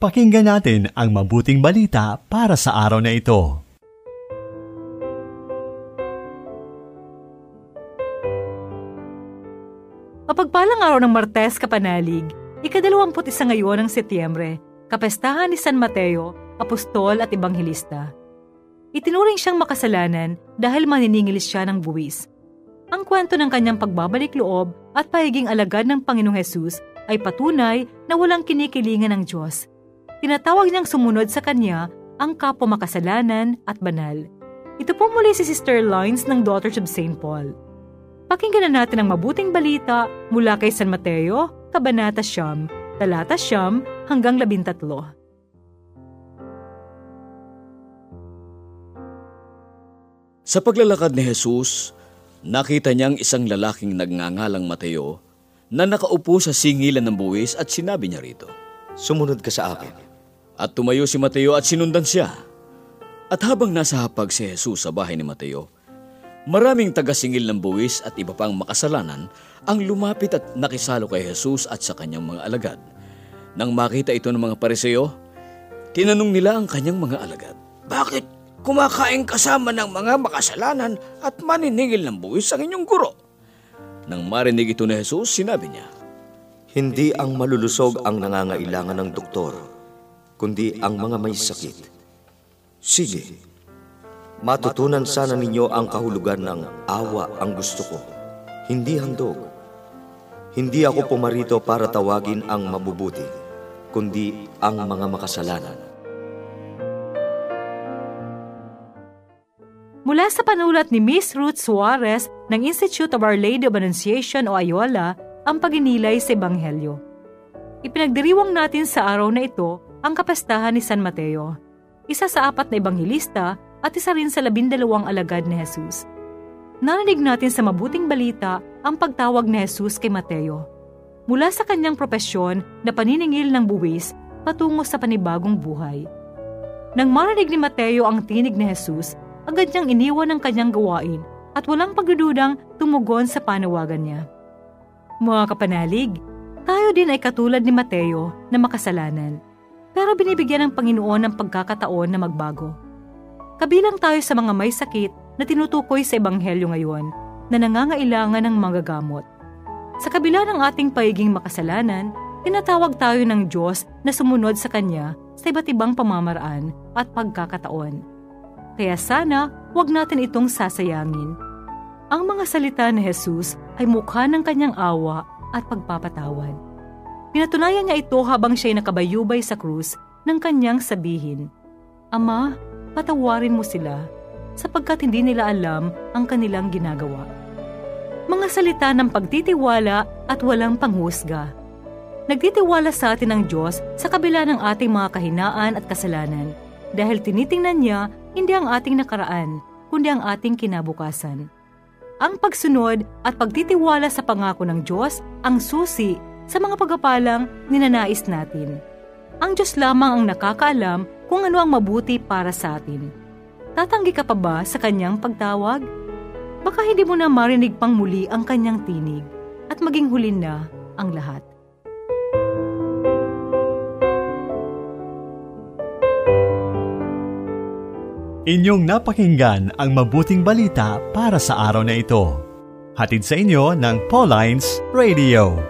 Pakinggan natin ang mabuting balita para sa araw na ito. Mapagpalang araw ng Martes, Kapanalig, ikadalawamput isa ngayon ng Setyembre, kapestahan ni San Mateo, Apostol at Ibanghilista. Itinuring siyang makasalanan dahil maniningil siya ng buwis. Ang kwento ng kanyang pagbabalik loob at pahiging alagad ng Panginoong Hesus ay patunay na walang kinikilingan ng Diyos tinatawag niyang sumunod sa kanya ang kapwa makasalanan at banal. Ito po muli si Sister Lines ng Daughters of St. Paul. Pakinggan na natin ang mabuting balita mula kay San Mateo, Kabanata Siyam, Talata Siyam hanggang Labintatlo. Sa paglalakad ni Jesus, nakita niyang isang lalaking nagngangalang Mateo na nakaupo sa singilan ng buwis at sinabi niya rito, Sumunod ka sa akin. At tumayo si Mateo at sinundan siya. At habang nasa hapag si Jesus sa bahay ni Mateo, maraming tagasingil ng buwis at iba pang makasalanan ang lumapit at nakisalo kay Jesus at sa kanyang mga alagad. Nang makita ito ng mga pariseo, tinanong nila ang kanyang mga alagad, Bakit kumakain kasama ng mga makasalanan at maniningil ng buwis ang inyong guro? Nang marinig ito ni Jesus, sinabi niya, Hindi ang malulusog ang nangangailangan ng doktor, kundi ang mga may sakit. Sige, matutunan sana ninyo ang kahulugan ng awa ang gusto ko, hindi handog. Hindi ako pumarito para tawagin ang mabubuti, kundi ang mga makasalanan. Mula sa panulat ni Miss Ruth Suarez ng Institute of Our Lady of Annunciation o Ayola, ang paginilay sa Ebanghelyo. Ipinagdiriwang natin sa araw na ito ang kapastahan ni San Mateo, isa sa apat na ebanghilista at isa rin sa labindalawang alagad ni Jesus. Narinig natin sa mabuting balita ang pagtawag ni Jesus kay Mateo. Mula sa kanyang propesyon na paniningil ng buwis patungo sa panibagong buhay. Nang marinig ni Mateo ang tinig ni Jesus, agad niyang iniwan ang kanyang gawain at walang pagdududang tumugon sa panawagan niya. Mga kapanalig, tayo din ay katulad ni Mateo na makasalanan pero binibigyan ng Panginoon ng pagkakataon na magbago. Kabilang tayo sa mga may sakit na tinutukoy sa Ebanghelyo ngayon na nangangailangan ng mga gamot. Sa kabila ng ating pagiging makasalanan, tinatawag tayo ng Diyos na sumunod sa Kanya sa iba't ibang pamamaraan at pagkakataon. Kaya sana, huwag natin itong sasayangin. Ang mga salita ni Jesus ay mukha ng kanyang awa at pagpapatawad. Pinatunayan niya ito habang siya'y nakabayubay sa krus ng kanyang sabihin, Ama, patawarin mo sila sapagkat hindi nila alam ang kanilang ginagawa. Mga salita ng pagtitiwala at walang panghusga. Nagtitiwala sa atin ang Diyos sa kabila ng ating mga kahinaan at kasalanan dahil tinitingnan niya hindi ang ating nakaraan, kundi ang ating kinabukasan. Ang pagsunod at pagtitiwala sa pangako ng Diyos ang susi sa mga pagpapalang ninanais natin. Ang Diyos lamang ang nakakaalam kung ano ang mabuti para sa atin. Tatanggi ka pa ba sa kanyang pagtawag? Baka hindi mo na marinig pang muli ang kanyang tinig at maging huli na ang lahat. Inyong napakinggan ang mabuting balita para sa araw na ito. Hatid sa inyo ng Pauline's Radio.